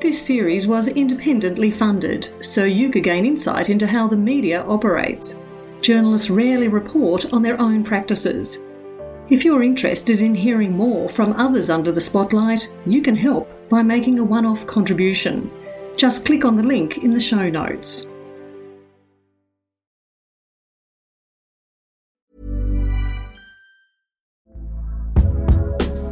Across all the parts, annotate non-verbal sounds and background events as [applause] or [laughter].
This series was independently funded, so you could gain insight into how the media operates. Journalists rarely report on their own practices. If you're interested in hearing more from others under the spotlight, you can help by making a one off contribution. Just click on the link in the show notes.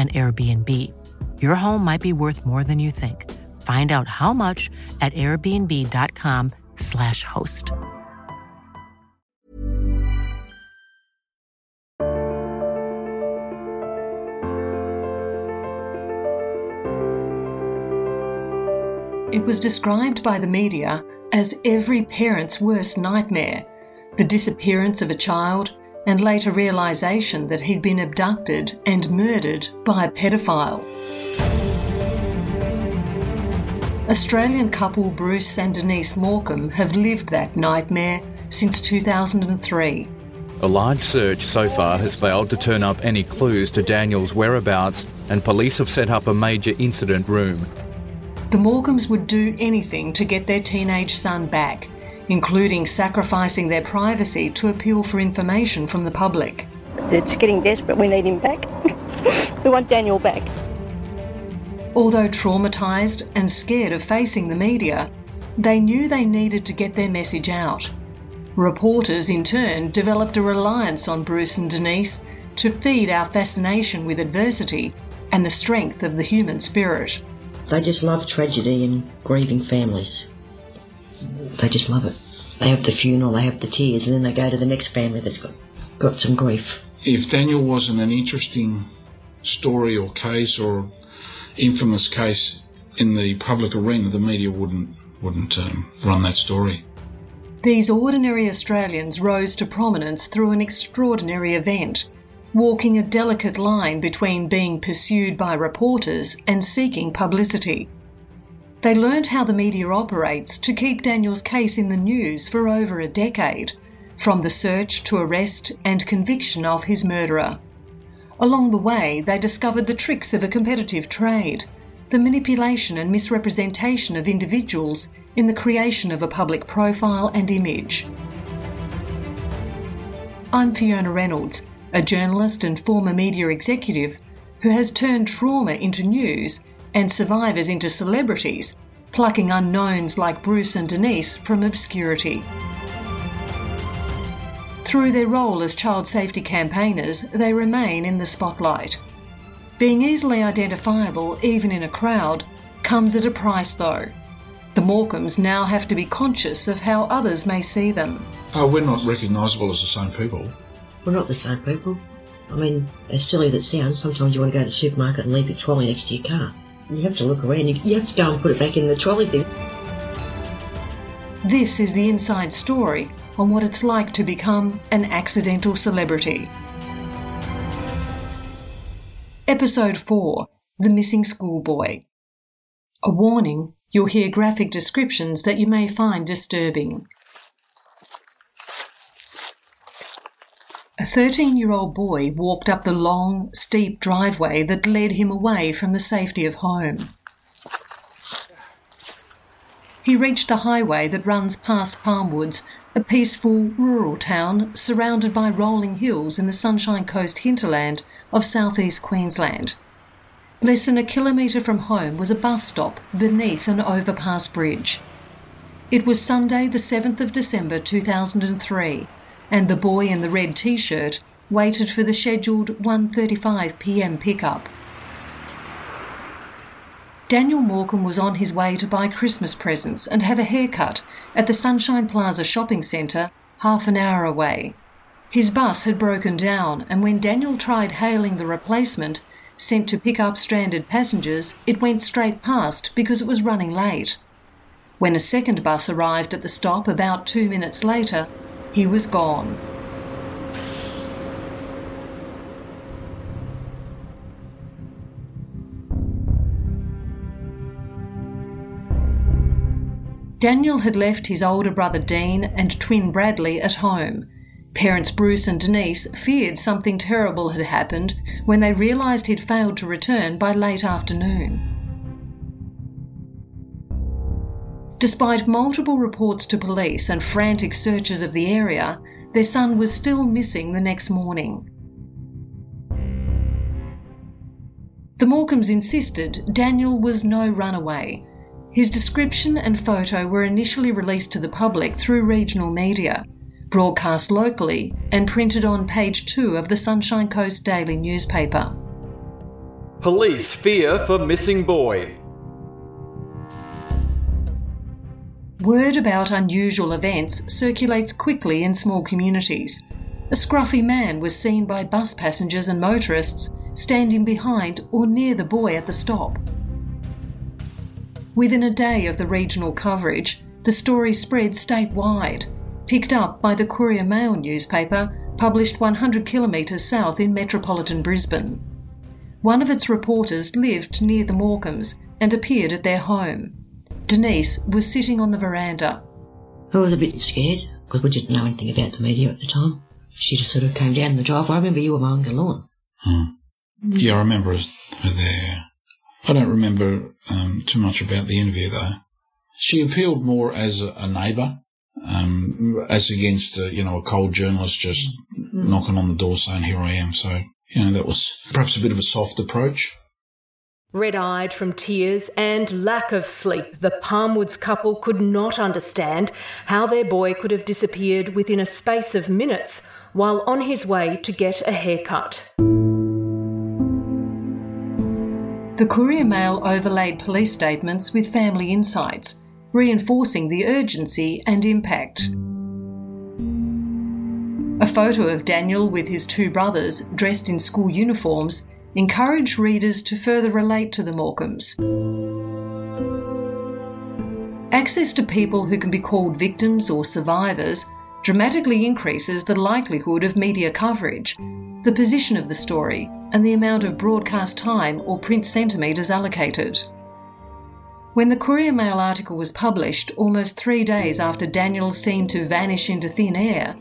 an Airbnb. Your home might be worth more than you think. Find out how much at airbnb.com/slash host. It was described by the media as every parent's worst nightmare the disappearance of a child, and later realisation that he'd been abducted and murdered by a pedophile. Australian couple Bruce and Denise Morcombe have lived that nightmare since 2003. A large search so far has failed to turn up any clues to Daniel's whereabouts, and police have set up a major incident room. The Morcombes would do anything to get their teenage son back, including sacrificing their privacy to appeal for information from the public. It's getting desperate. We need him back. [laughs] we want Daniel back. Although traumatised and scared of facing the media, they knew they needed to get their message out. Reporters, in turn, developed a reliance on Bruce and Denise to feed our fascination with adversity and the strength of the human spirit. They just love tragedy and grieving families. They just love it. They have the funeral, they have the tears, and then they go to the next family that's got, got some grief. If Daniel wasn't an interesting story or case or infamous case in the public arena, the media wouldn't wouldn't um, run that story. These ordinary Australians rose to prominence through an extraordinary event, walking a delicate line between being pursued by reporters and seeking publicity. They learned how the media operates to keep Daniel's case in the news for over a decade, from the search to arrest and conviction of his murderer. Along the way, they discovered the tricks of a competitive trade, the manipulation and misrepresentation of individuals in the creation of a public profile and image. I'm Fiona Reynolds, a journalist and former media executive who has turned trauma into news and survivors into celebrities, plucking unknowns like Bruce and Denise from obscurity. Through their role as child safety campaigners, they remain in the spotlight. Being easily identifiable, even in a crowd, comes at a price though. The Morcombes now have to be conscious of how others may see them. Oh, we're not recognisable as the same people. We're not the same people. I mean, as silly as it sounds, sometimes you want to go to the supermarket and leave your trolley next to your car. You have to look around. You, you have to go and put it back in the trolley thing. This is the inside story on what it's like to become an accidental celebrity. Episode 4 The Missing Schoolboy. A warning you'll hear graphic descriptions that you may find disturbing. 13 year old boy walked up the long, steep driveway that led him away from the safety of home. He reached the highway that runs past Palmwoods, a peaceful rural town surrounded by rolling hills in the Sunshine Coast hinterland of southeast Queensland. Less than a kilometre from home was a bus stop beneath an overpass bridge. It was Sunday, the 7th of December 2003 and the boy in the red t-shirt waited for the scheduled 1:35 p.m. pickup. Daniel Morcombe was on his way to buy Christmas presents and have a haircut at the Sunshine Plaza shopping centre, half an hour away. His bus had broken down, and when Daniel tried hailing the replacement, Sent to pick up stranded passengers, it went straight past because it was running late. When a second bus arrived at the stop about two minutes later, he was gone. Daniel had left his older brother Dean and twin Bradley at home. Parents Bruce and Denise feared something terrible had happened when they realised he'd failed to return by late afternoon. Despite multiple reports to police and frantic searches of the area, their son was still missing the next morning. The Morcombes insisted Daniel was no runaway his description and photo were initially released to the public through regional media, broadcast locally, and printed on page two of the Sunshine Coast Daily newspaper. Police fear for missing boy. Word about unusual events circulates quickly in small communities. A scruffy man was seen by bus passengers and motorists standing behind or near the boy at the stop. Within a day of the regional coverage, the story spread statewide, picked up by the Courier Mail newspaper, published 100 kilometres south in metropolitan Brisbane. One of its reporters lived near the Morcombes and appeared at their home. Denise was sitting on the veranda. I was a bit scared because we didn't know anything about the media at the time. She just sort of came down the driveway. I remember you were mowing the lawn. Hmm. Yeah, I remember her there. I don't remember um, too much about the interview though. She appealed more as a, a neighbour, um, as against a, you know a cold journalist just mm-hmm. knocking on the door saying here I am. So you know that was perhaps a bit of a soft approach. Red eyed from tears and lack of sleep, the Palmwoods couple could not understand how their boy could have disappeared within a space of minutes while on his way to get a haircut. The Courier Mail overlaid police statements with family insights, reinforcing the urgency and impact. A photo of Daniel with his two brothers, dressed in school uniforms, encouraged readers to further relate to the Morcombes. Access to people who can be called victims or survivors dramatically increases the likelihood of media coverage, the position of the story, and the amount of broadcast time or print centimetres allocated. When the Courier Mail article was published almost three days after Daniel seemed to vanish into thin air,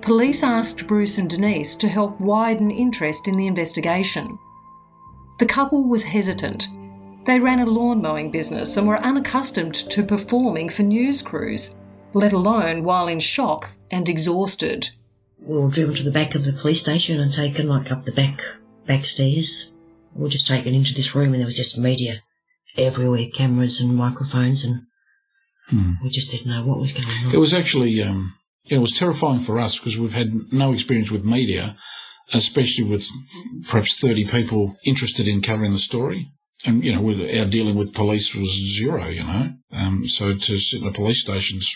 police asked Bruce and Denise to help widen interest in the investigation. The couple was hesitant. They ran a lawn mowing business and were unaccustomed to performing for news crews, let alone while in shock and exhausted. We were driven to the back of the police station and taken like up the back back stairs. We were just taken into this room and there was just media everywhere, cameras and microphones, and hmm. we just didn't know what was going on. It was actually, um, it was terrifying for us because we've had no experience with media, especially with perhaps 30 people interested in covering the story. And, you know, our dealing with police was zero, you know. Um, so to sit in a police station's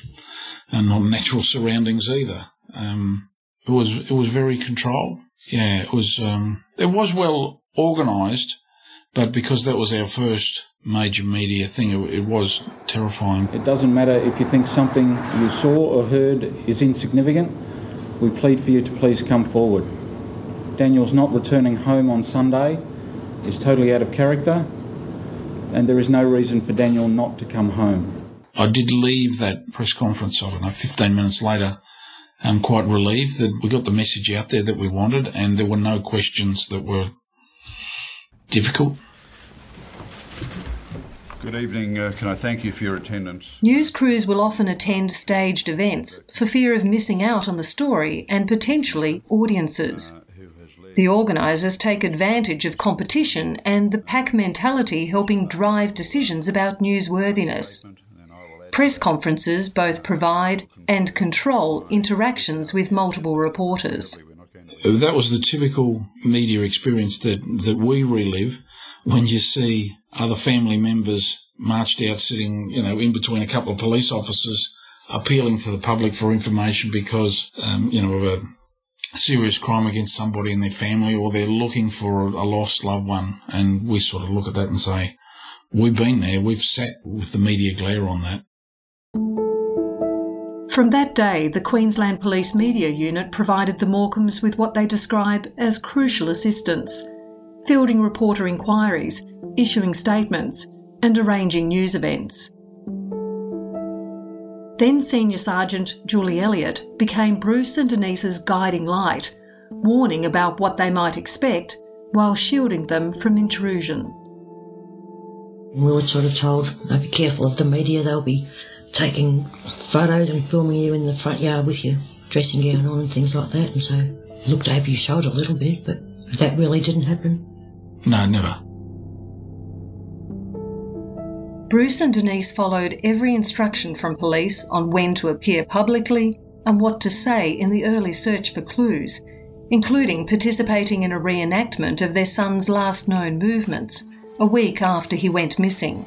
and not natural surroundings either. Um, it was, it was very controlled. Yeah, it was, um, it was well organised, but because that was our first major media thing, it, it, was terrifying. It doesn't matter if you think something you saw or heard is insignificant, we plead for you to please come forward. Daniel's not returning home on Sunday is totally out of character, and there is no reason for Daniel not to come home. I did leave that press conference, I don't know, 15 minutes later, I'm quite relieved that we got the message out there that we wanted and there were no questions that were difficult. Good evening. Uh, can I thank you for your attendance? News crews will often attend staged events for fear of missing out on the story and potentially audiences. The organisers take advantage of competition and the pack mentality helping drive decisions about newsworthiness. Press conferences both provide and control interactions with multiple reporters. That was the typical media experience that, that we relive when you see other family members marched out sitting, you know, in between a couple of police officers appealing to the public for information because, um, you know, of a serious crime against somebody in their family or they're looking for a lost loved one. And we sort of look at that and say, we've been there, we've sat with the media glare on that. From that day, the Queensland Police Media Unit provided the Morcombes with what they describe as crucial assistance, fielding reporter inquiries, issuing statements, and arranging news events. Then Senior Sergeant Julie Elliott became Bruce and Denise's guiding light, warning about what they might expect while shielding them from intrusion. We were sort of told, oh, be careful of the media, they'll be taking photos and filming you in the front yard with your dressing gown on and things like that. And so looked over your shoulder a little bit, but that really didn't happen. No, never. Bruce and Denise followed every instruction from police on when to appear publicly and what to say in the early search for clues, including participating in a reenactment of their son's last known movements, a week after he went missing.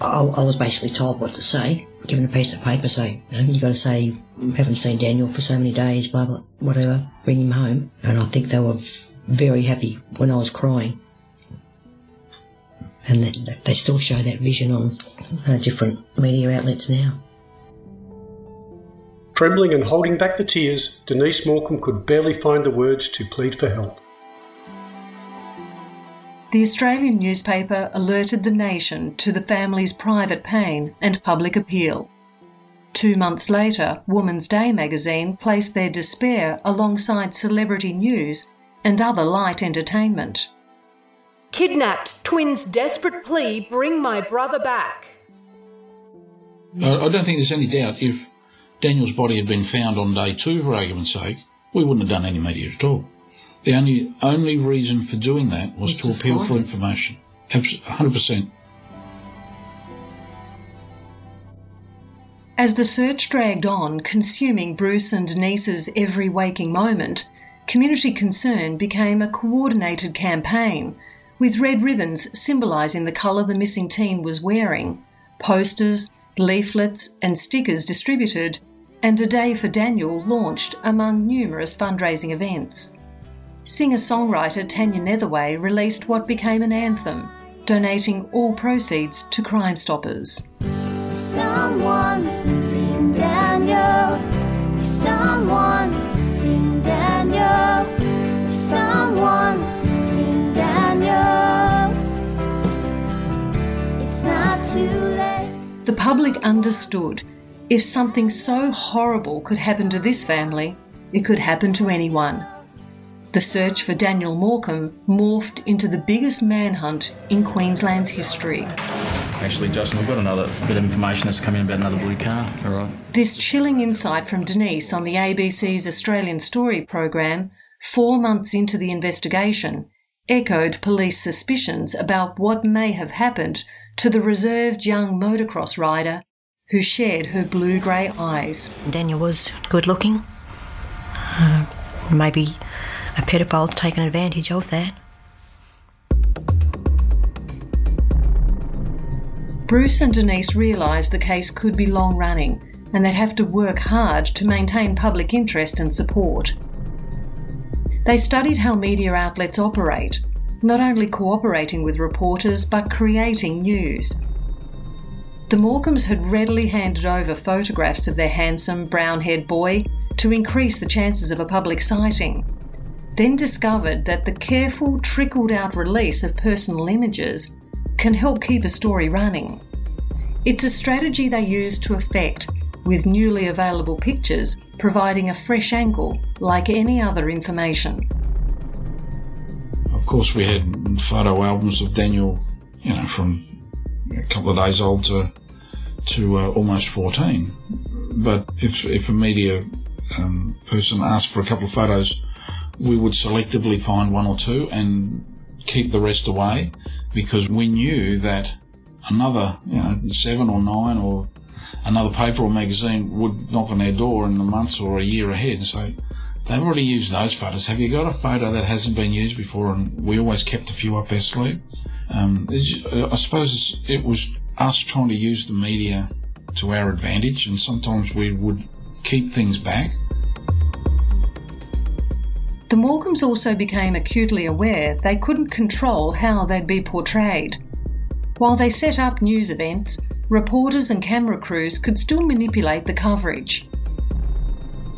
I, I was basically told what to say, given a piece of paper, saying, you know, you got to say, haven't seen Daniel for so many days, blah, blah, whatever, bring him home. And I think they were very happy when I was crying and that, they still show that vision on uh, different media outlets now. Trembling and holding back the tears, Denise Morcombe could barely find the words to plead for help. The Australian newspaper alerted the nation to the family's private pain and public appeal. Two months later, Woman's Day magazine placed their despair alongside celebrity news and other light entertainment. Kidnapped, twins' desperate plea, bring my brother back. I don't think there's any doubt if Daniel's body had been found on day two, for argument's sake, we wouldn't have done any media at all. The only only reason for doing that was to appeal for information. 100%. As the search dragged on, consuming Bruce and Denise's every waking moment, community concern became a coordinated campaign with red ribbons symbolising the colour the missing teen was wearing, posters, leaflets, and stickers distributed, and a day for Daniel launched among numerous fundraising events. Singer songwriter Tanya Netherway released what became an anthem, donating all proceeds to Crime Stoppers. Someone's seen Daniel. Someone's The public understood if something so horrible could happen to this family, it could happen to anyone. The search for Daniel Morcombe morphed into the biggest manhunt in Queensland's history. Actually, Justin, we've got another bit of information that's come in about another blue car. All right. This chilling insight from Denise on the ABC's Australian Story program, four months into the investigation, echoed police suspicions about what may have happened to the reserved young motocross rider who shared her blue grey eyes. Daniel was good looking. Uh, maybe a pedophile's taken advantage of that. Bruce and Denise realised the case could be long running and they'd have to work hard to maintain public interest and support. They studied how media outlets operate not only cooperating with reporters but creating news. The Morcombes had readily handed over photographs of their handsome brown haired boy to increase the chances of a public sighting, then discovered that the careful, trickled out release of personal images can help keep a story running. It's a strategy they use to effect, with newly available pictures providing a fresh angle like any other information. Of course, we had photo albums of Daniel, you know, from a couple of days old to to uh, almost 14. But if if a media um, person asked for a couple of photos, we would selectively find one or two and keep the rest away because we knew that another, you know, seven or nine or another paper or magazine would knock on our door in the months or a year ahead. So They've already used those photos. Have you got a photo that hasn't been used before? And we always kept a few up our sleeve. Um, I suppose it was us trying to use the media to our advantage, and sometimes we would keep things back. The Morcombes also became acutely aware they couldn't control how they'd be portrayed. While they set up news events, reporters and camera crews could still manipulate the coverage.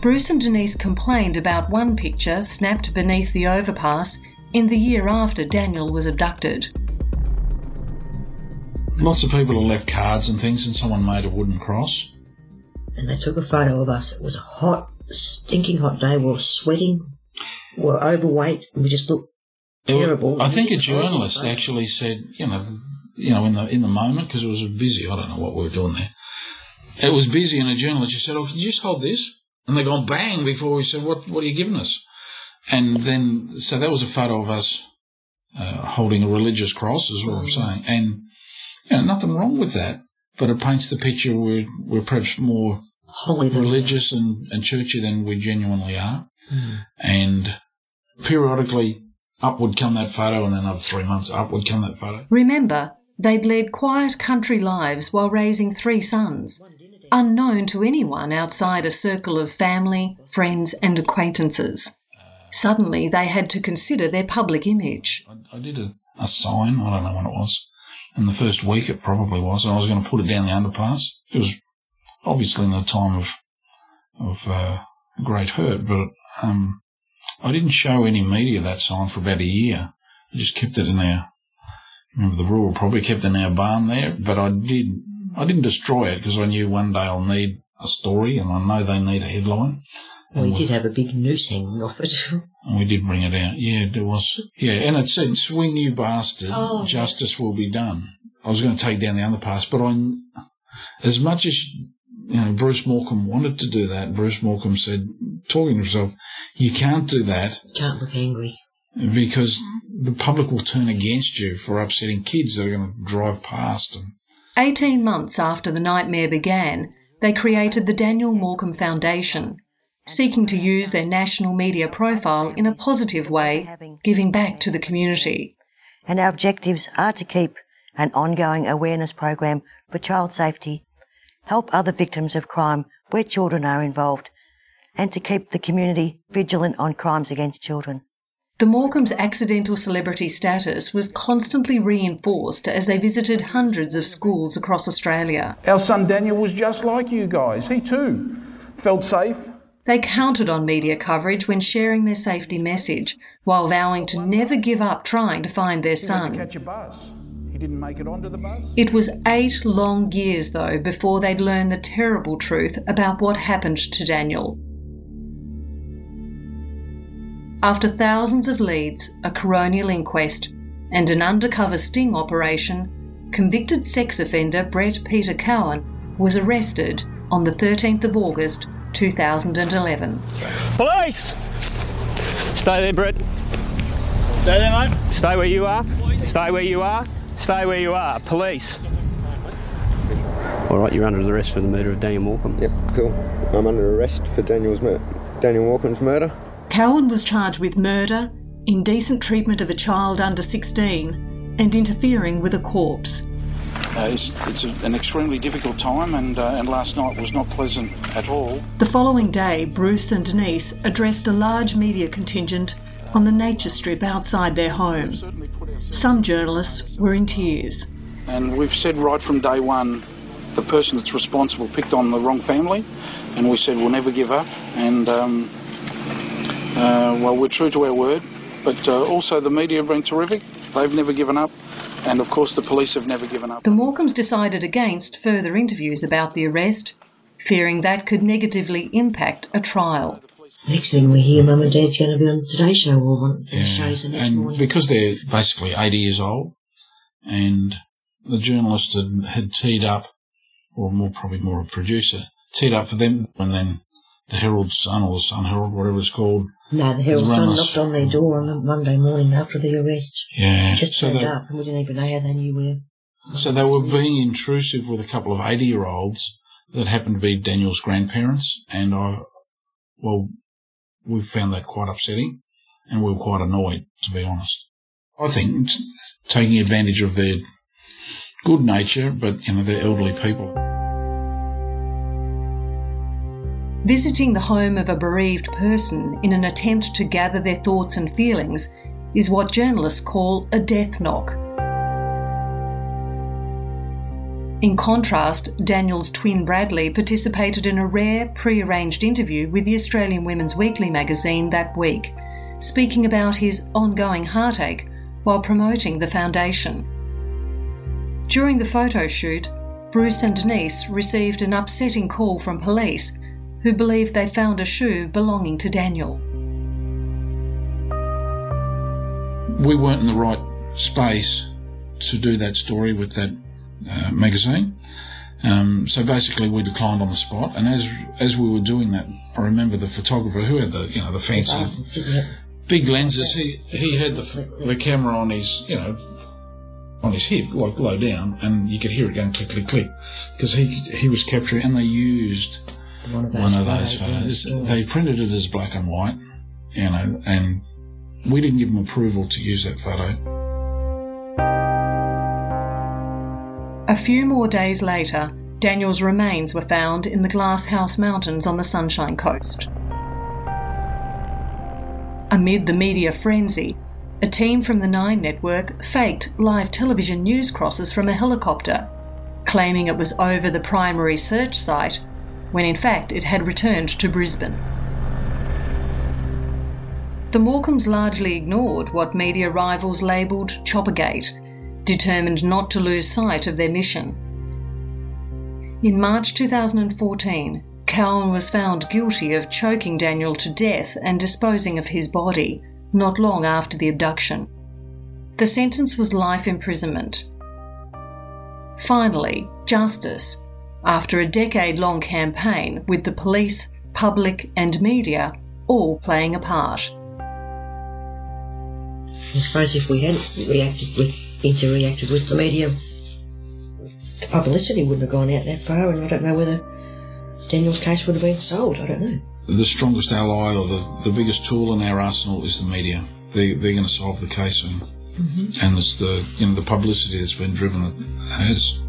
Bruce and Denise complained about one picture snapped beneath the overpass in the year after Daniel was abducted. Lots of people have left cards and things, and someone made a wooden cross. And they took a photo of us. It was a hot, stinking hot day. We were sweating, we were overweight, and we just looked terrible. I think a journalist actually said, you know, you know, in the in the moment because it was busy. I don't know what we were doing there. It was busy, and a journalist just said, "Oh, can you just hold this?" And they gone bang before we said, "What? What are you giving us?" And then, so that was a photo of us uh, holding a religious cross, is what I'm saying. And you know, nothing wrong with that, but it paints the picture we're we're perhaps more Holy religious and, and churchy than we genuinely are. Mm. And periodically, up would come that photo, and then another three months, up would come that photo. Remember, they'd led quiet country lives while raising three sons, unknown to anyone outside a circle of family, friends, and acquaintances. Suddenly, they had to consider their public image. I did a, a sign, I don't know when it was. In the first week, it probably was, and I was going to put it down the underpass. It was obviously in the time of of uh, great hurt, but um, I didn't show any media that sign for about a year. I just kept it in our. Remember, the rule, probably kept in our barn there, but I did. I didn't destroy it because I knew one day I'll need a story, and I know they need a headline. We did have a big noose hanging off it. [laughs] And we did bring it out. Yeah, there was. Yeah, and it said, "Swing you bastard, Oh, justice will be done." I was going to take down the other underpass, but I, as much as you know, Bruce Morcombe wanted to do that. Bruce Morcombe said, talking to himself, "You can't do that Can't look angry. because the public will turn against you for upsetting kids that are going to drive past." And 18 months after the nightmare began, they created the Daniel Morcombe Foundation, seeking to use their national media profile in a positive way, giving back to the community. And our objectives are to keep an ongoing awareness program for child safety, help other victims of crime where children are involved, and to keep the community vigilant on crimes against children. The Morcombe's accidental celebrity status was constantly reinforced as they visited hundreds of schools across Australia. Our son Daniel was just like you guys. He too felt safe. They counted on media coverage when sharing their safety message, while vowing to never give up trying to find their He went to son. catch a bus. He didn't make it onto the bus. It was eight long years, though, before they'd learn the terrible truth about what happened to Daniel. After thousands of leads, a coronial inquest, and an undercover sting operation, convicted sex offender Brett Peter Cowan was arrested on the 13th of August 2011. Police! Stay there, Brett. Stay there, mate. Stay where you are. Stay where you are. Stay where you are. Police. All right, you're under arrest for the murder of Daniel Morcombe. Yep, cool. I'm under arrest for Daniel's mur- Daniel Morcombe's murder. Cowan was charged with murder, indecent treatment of a child under 16, and interfering with a corpse. uh, it's, it's a, an extremely difficult time, and uh, and last night was not pleasant at all. The following day, Bruce and Denise addressed a large media contingent on the nature strip outside their home. Some journalists were in tears. And we've said right from day one, the person that's responsible picked on the wrong family, and we said we'll never give up. And um, uh, well, we're true to our word, but uh, also the media have been terrific. They've never given up, and of course the police have never given up. The Morcombe's decided against further interviews about the arrest, fearing that could negatively impact a trial. Next thing we hear, Mum and Dad's going to be on the Today Show or one of the shows the next and morning. because they're basically 80 years old, and the journalist had, had teed up, or more probably more a producer, teed up for them, and then the Herald Sun or the Sun Herald, whatever it's called. No, the Herald knocked on their door on a Monday morning after the arrest. Yeah, Just so turned they- up and we didn't even know how they knew where. So they were being intrusive with a couple of 80 year olds that happened to be Daniel's grandparents. And I, well, we found that quite upsetting and we were quite annoyed, to be honest. I think t- taking advantage of their good nature, but, you know, they're elderly people. Visiting the home of a bereaved person in an attempt to gather their thoughts and feelings is what journalists call a death knock. In contrast, Daniel's twin Bradley participated in a rare, pre arranged interview with the Australian Women's Weekly magazine that week, speaking about his ongoing heartache while promoting the foundation. During the photo shoot, Bruce and Denise received an upsetting call from police who believed they'd found a shoe belonging to Daniel. We weren't in the right space to do that story with that uh, magazine. Um, so basically, we declined on the spot. And as as we were doing that, I remember the photographer who had the you know the fancy big lenses. He he had the the camera on his you know on his hip, like low down, and you could hear it going click click click because he he was capturing. And they used one of those, one of those photos, photos. Oh. They printed it as black and white, you know, and we didn't give them approval to use that photo. A few more days later, Daniel's remains were found in the Glass House Mountains on the Sunshine Coast. Amid the media frenzy, a team from the Nine Network faked live television news crosses from a helicopter, claiming it was over the primary search site when in fact it had returned to Brisbane. The Morcombes largely ignored what media rivals labelled Choppergate, determined not to lose sight of their mission. In March 2014, Cowan was found guilty of choking Daniel to death and disposing of his body, not long after the abduction. The sentence was life imprisonment. Finally, justice, after a decade long campaign with the police, public, and media all playing a part. I suppose if we hadn't reacted with, interreacted with the media, the publicity wouldn't have gone out that far, and I don't know whether Daniel's case would have been solved. I don't know. The strongest ally or the, the biggest tool in our arsenal is the media. They, they're going to solve the case, and Mm-hmm. and it's the you know the publicity that's been driven it has.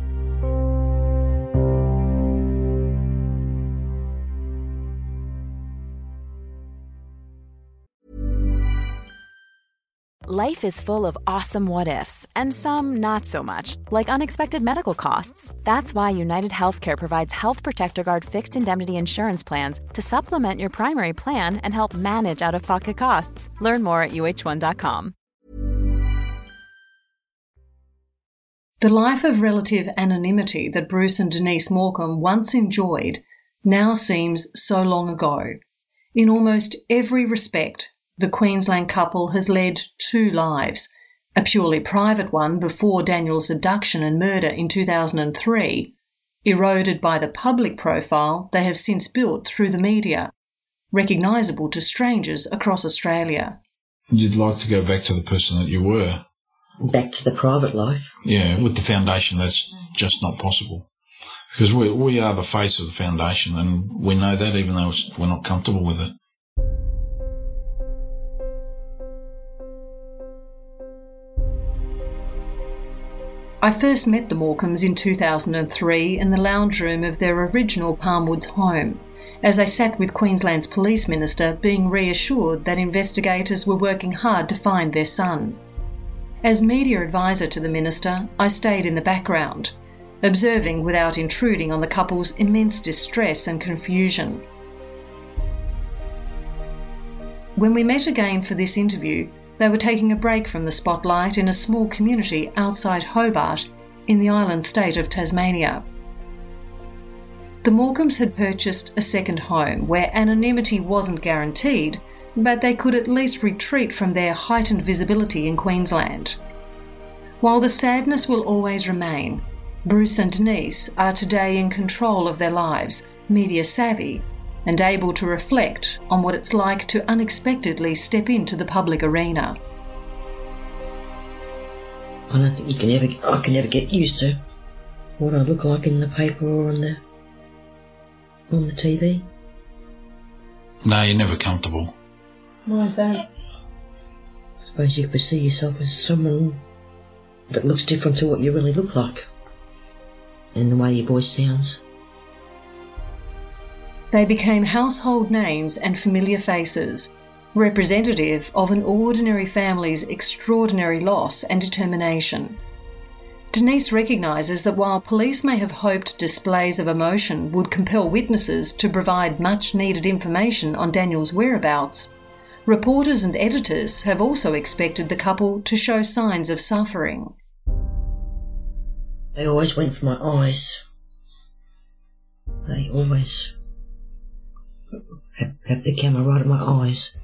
Life is full of awesome what ifs, and some not so much, like unexpected medical costs. That's why United Healthcare provides Health Protector Guard fixed indemnity insurance plans to supplement your primary plan and help manage out of pocket costs. Learn more at uhone.com. The life of relative anonymity that Bruce and Denise Morcombe once enjoyed now seems so long ago. In almost every respect, the Queensland couple has led two lives a purely private one before Daniel's abduction and murder in 2003, eroded by the public profile they have since built through the media, recognisable to strangers across Australia. You'd like to go back to the person that you were. Back to the private life. Yeah, with the foundation, that's just not possible. Because we, we are the face of the foundation, and we know that even though we're not comfortable with it. I first met the Morcombes in 2003 in the lounge room of their original Palmwoods home, as they sat with Queensland's police minister being reassured that investigators were working hard to find their son. As media advisor to the minister, I stayed in the background, observing without intruding on the couple's immense distress and confusion. When we met again for this interview, they were taking a break from the spotlight in a small community outside Hobart in the island state of Tasmania. The Morcombes had purchased a second home where anonymity wasn't guaranteed, but they could at least retreat from their heightened visibility in Queensland. While the sadness will always remain, Bruce and Denise are today in control of their lives, media savvy, and able to reflect on what it's like to unexpectedly step into the public arena. I don't think you can ever. I can never get used to what I look like in the paper or on the on the TV. No, you're never comfortable. Why is that? I suppose you could see yourself as someone that looks different to what you really look like, and the way your voice sounds. They became household names and familiar faces, representative of an ordinary family's extraordinary loss and determination. Denise recognises that while police may have hoped displays of emotion would compel witnesses to provide much needed information on Daniel's whereabouts, reporters and editors have also expected the couple to show signs of suffering. They always went for my eyes. They always have, have the camera right at my eyes.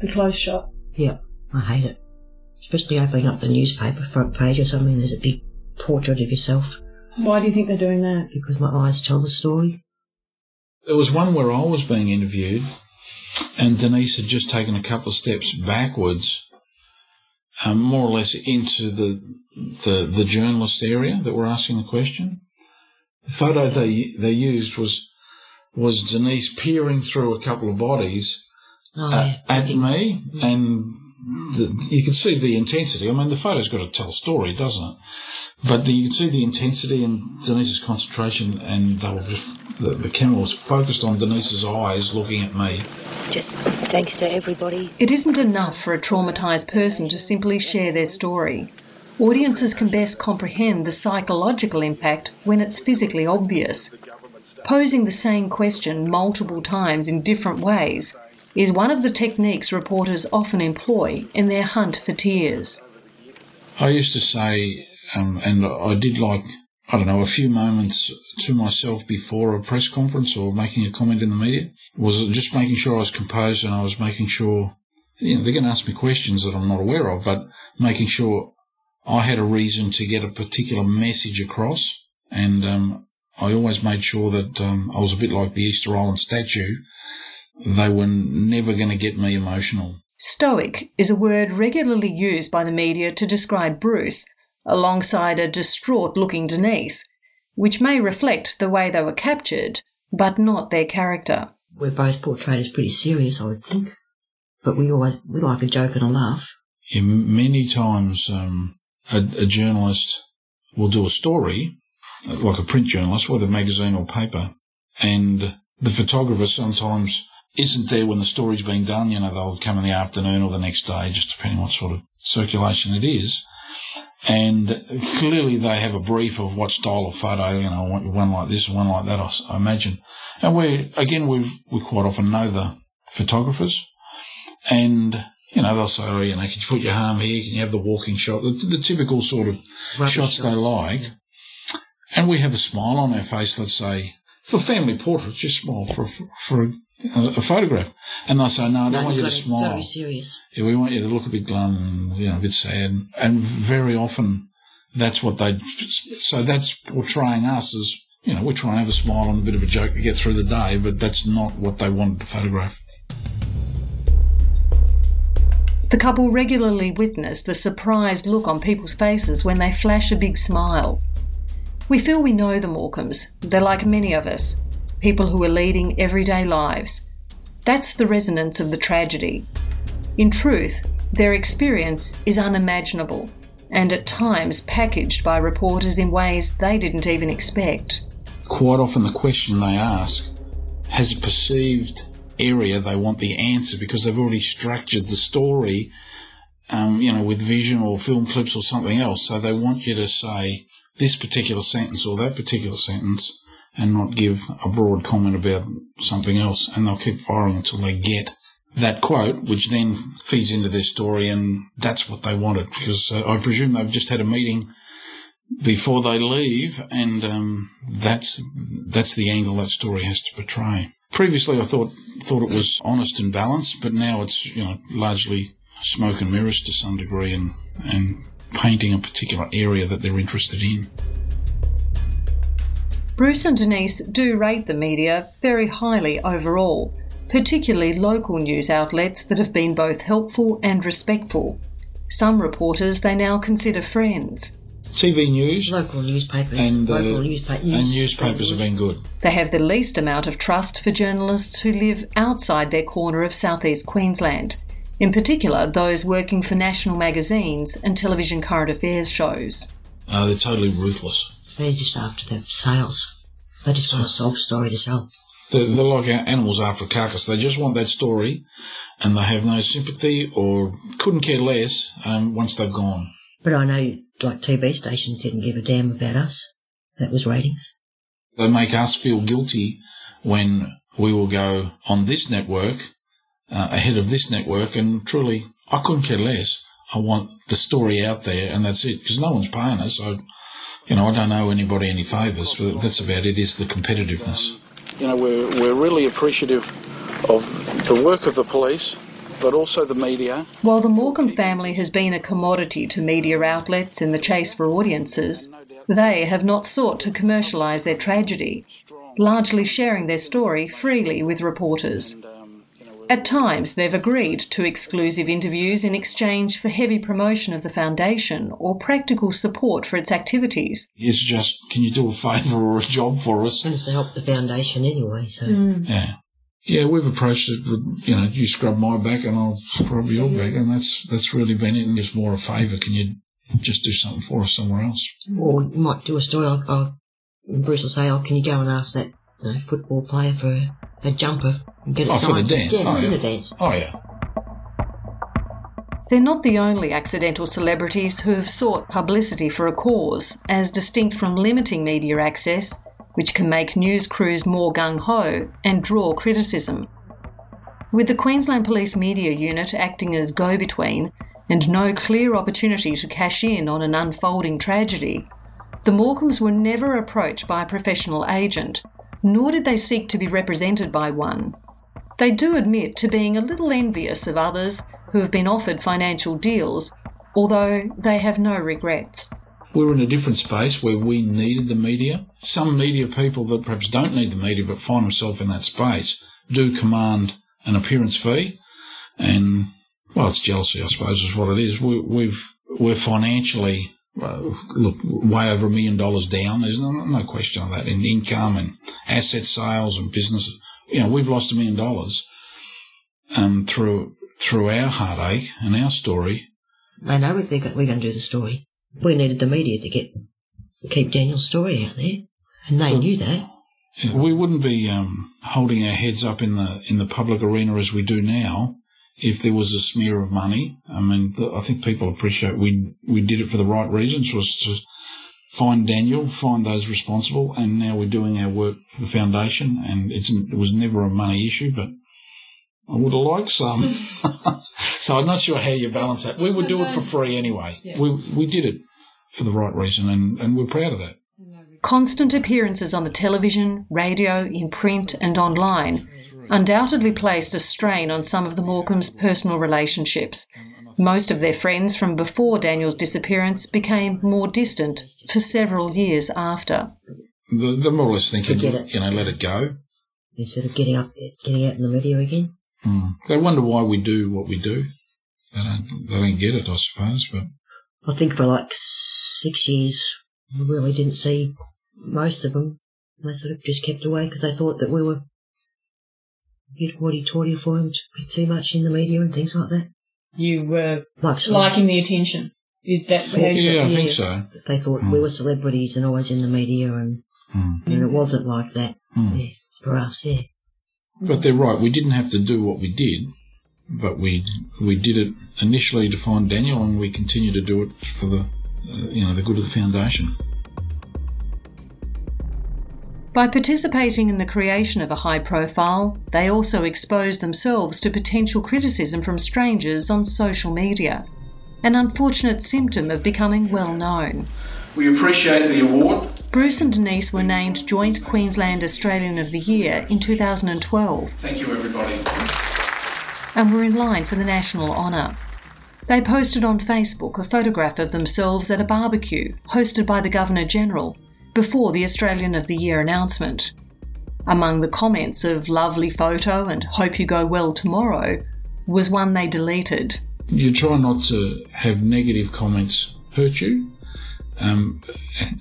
The close shot. Yep, I hate it. Especially opening up the newspaper front page or something, there's a big portrait of yourself. Why do you think they're doing that? Because my eyes tell the story. There was one where I was being interviewed, and Denise had just taken a couple of steps backwards, um, more or less into the, the the journalist area that were asking the question. The photo they they used was was Denise peering through a couple of bodies Oh, at, yeah. at me, mm. and the, you can see the intensity. I mean, the photo's got to tell a story, doesn't it? But the, you can see the intensity and Denise's concentration, and they were just, the, the camera was focused on Denise's eyes looking at me. Just thanks to everybody. It isn't enough for a traumatised person to simply share their story. Audiences can best comprehend the psychological impact when it's physically obvious. Posing the same question multiple times in different ways is one of the techniques reporters often employ in their hunt for tears. I used to say, um, and I did like, I don't know, a few moments to myself before a press conference or making a comment in the media, was just making sure I was composed and I was making sure, you know, they're going to ask me questions that I'm not aware of, but making sure I had a reason to get a particular message across. And um, I always made sure that um, I was a bit like the Easter Island statue. They were never going to get me emotional. Stoic is a word regularly used by the media to describe Bruce, alongside a distraught looking Denise, which may reflect the way they were captured, but not their character. We're both portrayed as pretty serious, I would think. But we always we like a joke and a laugh. Yeah, many times um, a, a journalist will do a story, like a print journalist, whether magazine or paper, and the photographer sometimes isn't there when the story's being done. You know, they'll come in the afternoon or the next day, just depending what sort of circulation it is. And clearly they have a brief of what style of photo, you know, one one like this, one like that, I imagine. And we, again, we, we quite often know the photographers and, you know, they'll say, oh, you know, can you put your arm here? Can you have the walking shot? The, the typical sort of Rubbish shots they shots, like. And we have a smile on our face, let's say, for family portraits, just smile for, for a, a photograph. And they'll say, no, I don't No, want you you've to gotta- gotta smile. be serious. Yeah, we want you to look a bit glum and, you know, a bit sad. And very often that's what they, so that's portraying us as, you know, we try and have a smile and a bit of a joke to get through the day, but that's not what they wanted to photograph. The couple regularly witness the surprised look on people's faces when they flash a big smile. We feel we know the Morcombes. They're like many of us, people who are leading everyday lives. That's the resonance of the tragedy. In truth, their experience is unimaginable and at times packaged by reporters in ways they didn't even expect. Quite often the question they ask has a perceived area they want the answer because they've already structured the story, um, you know, with vision or film clips or something else. So they want you to say this particular sentence or that particular sentence and not give a broad comment about something else. And they'll keep firing until they get that quote, which then feeds into their story. And that's what they wanted because uh, I presume they've just had a meeting before they leave, and um, that's that's the angle that story has to portray. Previously, I thought thought it was honest and balanced, but now it's you know largely smoke and mirrors to some degree, and and painting a particular area that they're interested in. Bruce and Denise do rate the media very highly overall, particularly local news outlets that have been both helpful and respectful. Some reporters they now consider friends. TV news, local newspapers, and uh, local newspa- and newspapers have been good. They have the least amount of trust for journalists who live outside their corner of southeast Queensland, in particular those working for national magazines and television current affairs shows. Uh, they're totally ruthless. They're just after the sales. They just want a sob story to sell. They're, they're like animals after a carcass. They just want that story, and they have no sympathy or couldn't care less um, once they've gone. But I know, like TV stations didn't give a damn about us. That was ratings. They make us feel guilty when we will go on this network uh, ahead of this network, and truly, I couldn't care less. I want the story out there, and that's it, because no one's paying us. I, you know, I don't owe anybody any favours, but that's about it. Is the competitiveness. You know, we're we're really appreciative of the work of the police, but also the media. While the Morcombe family has been a commodity to media outlets in the chase for audiences, they have not sought to commercialise their tragedy, largely sharing their story freely with reporters. At times, they've agreed to exclusive interviews in exchange for heavy promotion of the foundation or practical support for its activities. It's just, can you do a favour or a job for us? And it's to help the foundation anyway, so. Hmm. Yeah. Yeah, we've approached it with, you know, you scrub my back and I'll scrub your back, and that's that's really been it. And it's more a favour. Can you just do something for us somewhere else? Or you might do a story like, oh, Bruce will say, oh, can you go and ask that you know, football player for a, a jumper and get it Oh, for the signed? dance? Yeah, Oh, for yeah. the dance. Oh, yeah. They're not the only accidental celebrities who have sought publicity for a cause, as distinct from limiting media access, which can make news crews more gung ho and draw criticism. With the Queensland Police Media Unit acting as go between and no clear opportunity to cash in on an unfolding tragedy, the Morcombes were never approached by a professional agent, nor did they seek to be represented by one. They do admit to being a little envious of others who have been offered financial deals, although they have no regrets. We're in a different space where we needed the media. Some media people that perhaps don't need the media but find themselves in that space do command an appearance fee. And, well, it's jealousy, I suppose, is what it is. We, we've, we're financially, uh, look, way over a million dollars down. There's no, no question of that in income and asset sales and business. You know, we've lost a million dollars, um, through, through our heartache and our story. I know we think we're going to do the story. We needed the media to get keep Daniel's story out there, and they knew that. We wouldn't be um, holding our heads up in the in the public arena as we do now if there was a smear of money. I mean, I think people appreciate we we did it for the right reasons, was to find Daniel, find those responsible, and now we're doing our work for the foundation. And it's it was never a money issue, but I would have liked some. [laughs] so I'm not sure how you balance that. We would do it for free anyway. We we did it for the right reason, and, and we're proud of that. Constant appearances on the television, radio, in print, and online undoubtedly placed a strain on some of the Morcombe's personal relationships. Most of their friends from before Daniel's disappearance became more distant for several years after. The, the more or less thinking, you know, let it go. Instead of getting up, getting out in the media again. Mm. They wonder why we do what we do. They don't, they don't get it, I suppose. But I think for like six years, we really didn't see most of them. They sort of just kept away because they thought that we were a bit hoity-toity for him to- too much in the media and things like that. You were Like liking the attention. Is that how you yeah, I think so. They thought we were celebrities and always in the media, and Mm. and it wasn't like that. Mm. Yeah, for us, yeah. But they're right. We didn't have to do what we did, but we we did it initially to find Daniel, and we continue to do it for the uh, you know the good of the foundation. By participating in the creation of a high profile, they also expose themselves to potential criticism from strangers on social media, an unfortunate symptom of becoming well known. We appreciate the award. Bruce and Denise were named Joint Queensland Australian of the Year in 2012 Thank you, everybody. and were in line for the national honour. They posted on Facebook a photograph of themselves at a barbecue hosted by the Governor General before the Australian of the Year announcement. Among the comments of lovely photo and hope you go well tomorrow was one they deleted. You try not to have negative comments hurt you, um,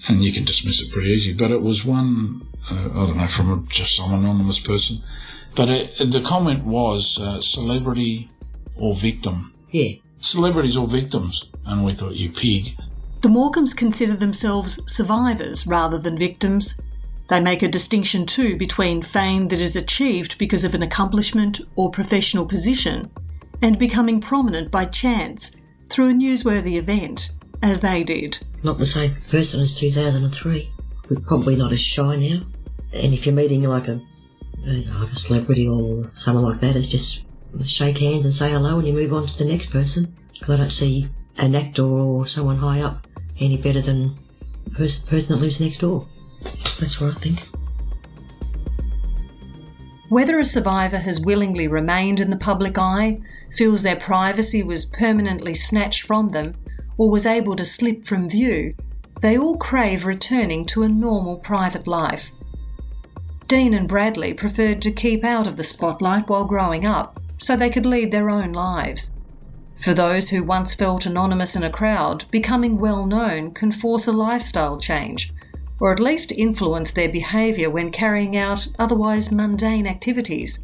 and you can dismiss it pretty easy. But it was one, uh, I don't know, from a, just some anonymous person. But it, the comment was uh, celebrity or victim. Yeah. Celebrities or victims. And we thought, you pig. The Morcombes consider themselves survivors rather than victims. They make a distinction too between fame that is achieved because of an accomplishment or professional position and becoming prominent by chance through a newsworthy event, as they did. Not the same person as 2003. We're probably not as shy now. And if you're meeting like a, like a celebrity or someone like that, it's just shake hands and say hello and you move on to the next person. Because I don't see an actor or someone high up any better than the person, that lives next door. That's what I think. Whether a survivor has willingly remained in the public eye, feels their privacy was permanently snatched from them, or was able to slip from view, they all crave returning to a normal private life. Dean and Bradley preferred to keep out of the spotlight while growing up so they could lead their own lives. For those who once felt anonymous in a crowd, becoming well known can force a lifestyle change, or at least influence their behaviour when carrying out otherwise mundane activities,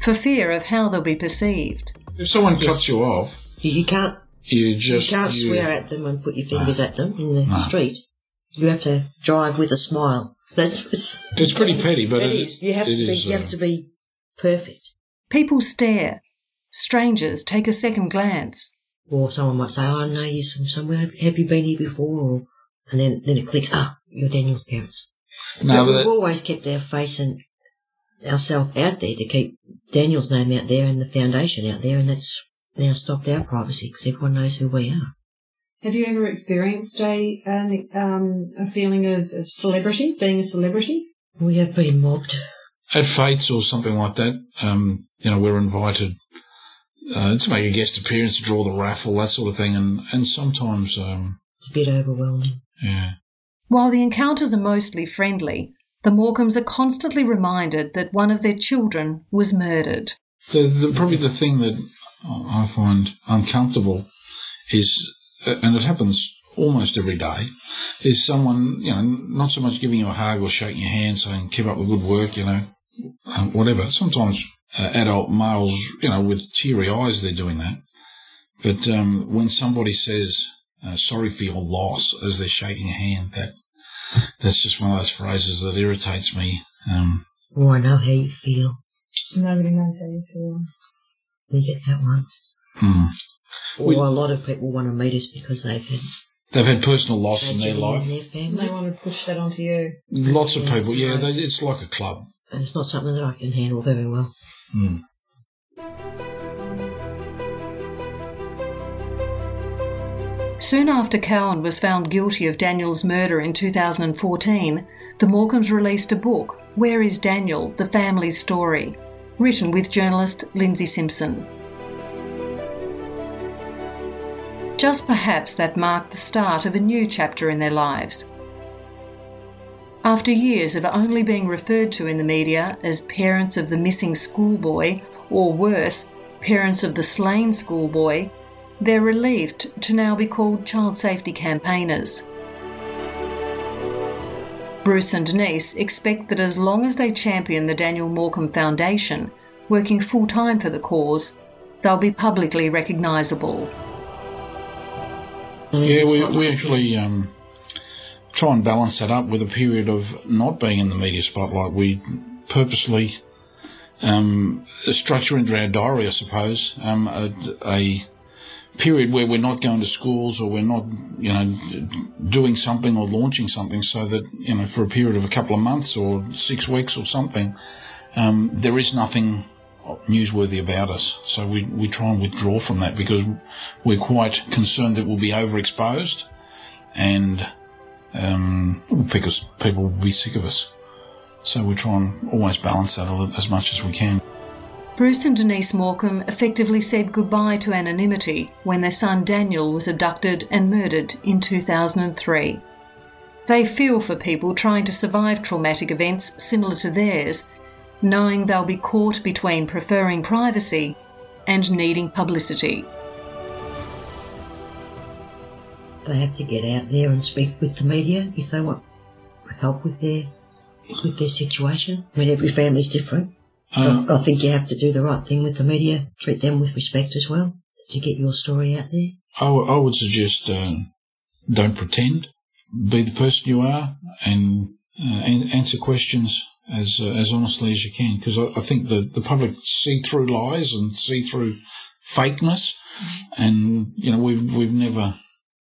for fear of how they'll be perceived. If someone cuts you off, You, you can't you just you can't you- swear at them and put your fingers at them in the street. You have to drive with a smile. That's it's, It's pretty petty, but it it- is. You have it to be. is, you uh, have to be perfect. People stare. Strangers take a second glance. Or someone might say, "Oh, "I know you from somewhere. Have you been here before?" Or, and then then it clicks. Ah, you're Daniel's parents. No, but but we've that- always kept our face and ourselves out there to keep Daniel's name out there and the foundation out there, and that's now stopped our privacy because everyone knows who we are. Have you ever experienced a an, um, a feeling of, of celebrity, being a celebrity? We have been mobbed. at fetes or something like that, um, you know, we're invited uh, to make a guest appearance, to draw the raffle, that sort of thing, and and sometimes, um, It's a bit overwhelming. yeah, While the encounters are mostly friendly, the Morcombes are constantly reminded that one of their children was murdered. the, the probably the thing that I find uncomfortable is, uh, and it happens almost every day, is someone you know not so much giving you a hug or shaking your hand, saying keep up the good work, you know, um, whatever. Sometimes uh, adult males, you know, with teary eyes, they're doing that. But um, when somebody says uh, sorry for your loss as they're shaking a hand, that that's just one of those phrases that irritates me. Um, Oh, I know how you feel. Nobody knows how you feel. We get that one. hmm. Or We- a lot of people want to meet us because they've had They've had personal loss in their life. in their family. They want to push that onto you. Lots of people, yeah, they, it's like a club. And it's not something that I can handle very well. Mm. Soon after Cowan was found guilty of Daniel's murder in 2014, the Morcombes released a book, Where is Daniel? The Family's Story, written with journalist Lindsay Simpson. Just perhaps that marked the start of a new chapter in their lives. After years of only being referred to in the media as parents of the missing schoolboy, or worse, parents of the slain schoolboy, they're relieved to now be called child safety campaigners. Bruce and Denise expect that as long as they champion the Daniel Morcombe Foundation, working full time for the cause, they'll be publicly recognisable. Yeah, we, we actually um, try and balance that up with a period of not being in the media spotlight. We purposely um, structure into our diary, I suppose, um, a, a period where we're not going to schools or we're not, you know, doing something or launching something so that, you know, for a period of a couple of months or six weeks or something, um, there is nothing newsworthy about us. So we, we try and withdraw from that because we're quite concerned that we'll be overexposed and um, because people will be sick of us. So we try and always balance that as much as we can. Bruce and Denise Morcombe effectively said goodbye to anonymity when their son Daniel was abducted and murdered in 2003. They feel for people trying to survive traumatic events similar to theirs, knowing they'll be caught between preferring privacy and needing publicity. They have to get out there and speak with the media if they want help with their with their situation. I mean, every family's different. Uh, I, I think you have to do the right thing with the media, treat them with respect as well, to get your story out there. I, w- I would suggest uh, don't pretend. Be the person you are and uh, and answer questions as uh, as honestly as you can because I, I, think the, the public see through lies and see through fakeness, and you know we've we've never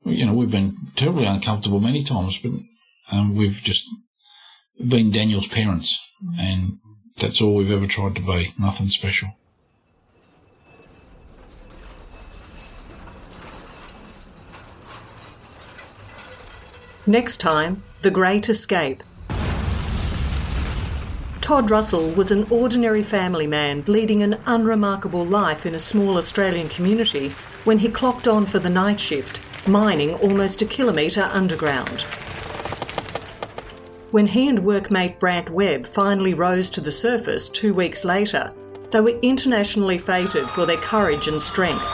you know we've been terribly uncomfortable many times, but um, we've just been Daniel's parents, and that's all we've ever tried to be. Nothing special. Next time, The Great Escape. Todd Russell was an ordinary family man leading an unremarkable life in a small Australian community when he clocked on for the night shift, mining almost a kilometre underground. When he and workmate Brant Webb finally rose to the surface two weeks later, they were internationally feted for their courage and strength.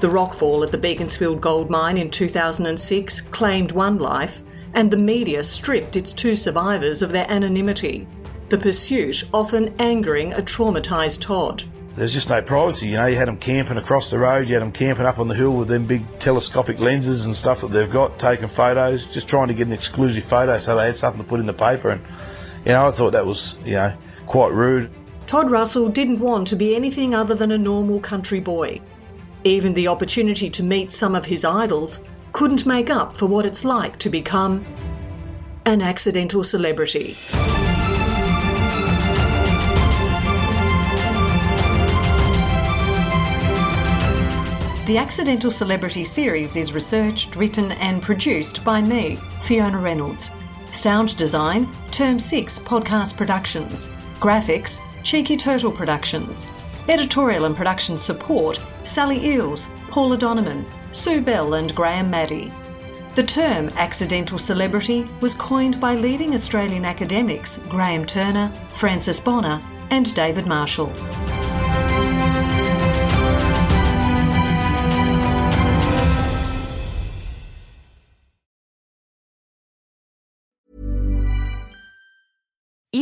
The rockfall at the Beaconsfield gold mine in 2006 claimed one life, and the media stripped its two survivors of their anonymity, the pursuit often angering a traumatised Todd. There's just no privacy, you know. You had them camping across the road, you had them camping up on the hill with them big telescopic lenses and stuff that they've got, taking photos, just trying to get an exclusive photo so they had something to put in the paper. And, you know, I thought that was, you know, quite rude. Todd Russell didn't want to be anything other than a normal country boy. Even the opportunity to meet some of his idols couldn't make up for what it's like to become an accidental celebrity. The Accidental Celebrity series is researched, written, and produced by me, Fiona Reynolds. Sound design, Term 6 Podcast Productions. Graphics, Cheeky Turtle Productions. Editorial and production support, Sally Eels, Paula Donovan, Sue Bell, and Graham Maddy. The term accidental celebrity was coined by leading Australian academics Graeme Turner, Frances Bonner, and David Marshall.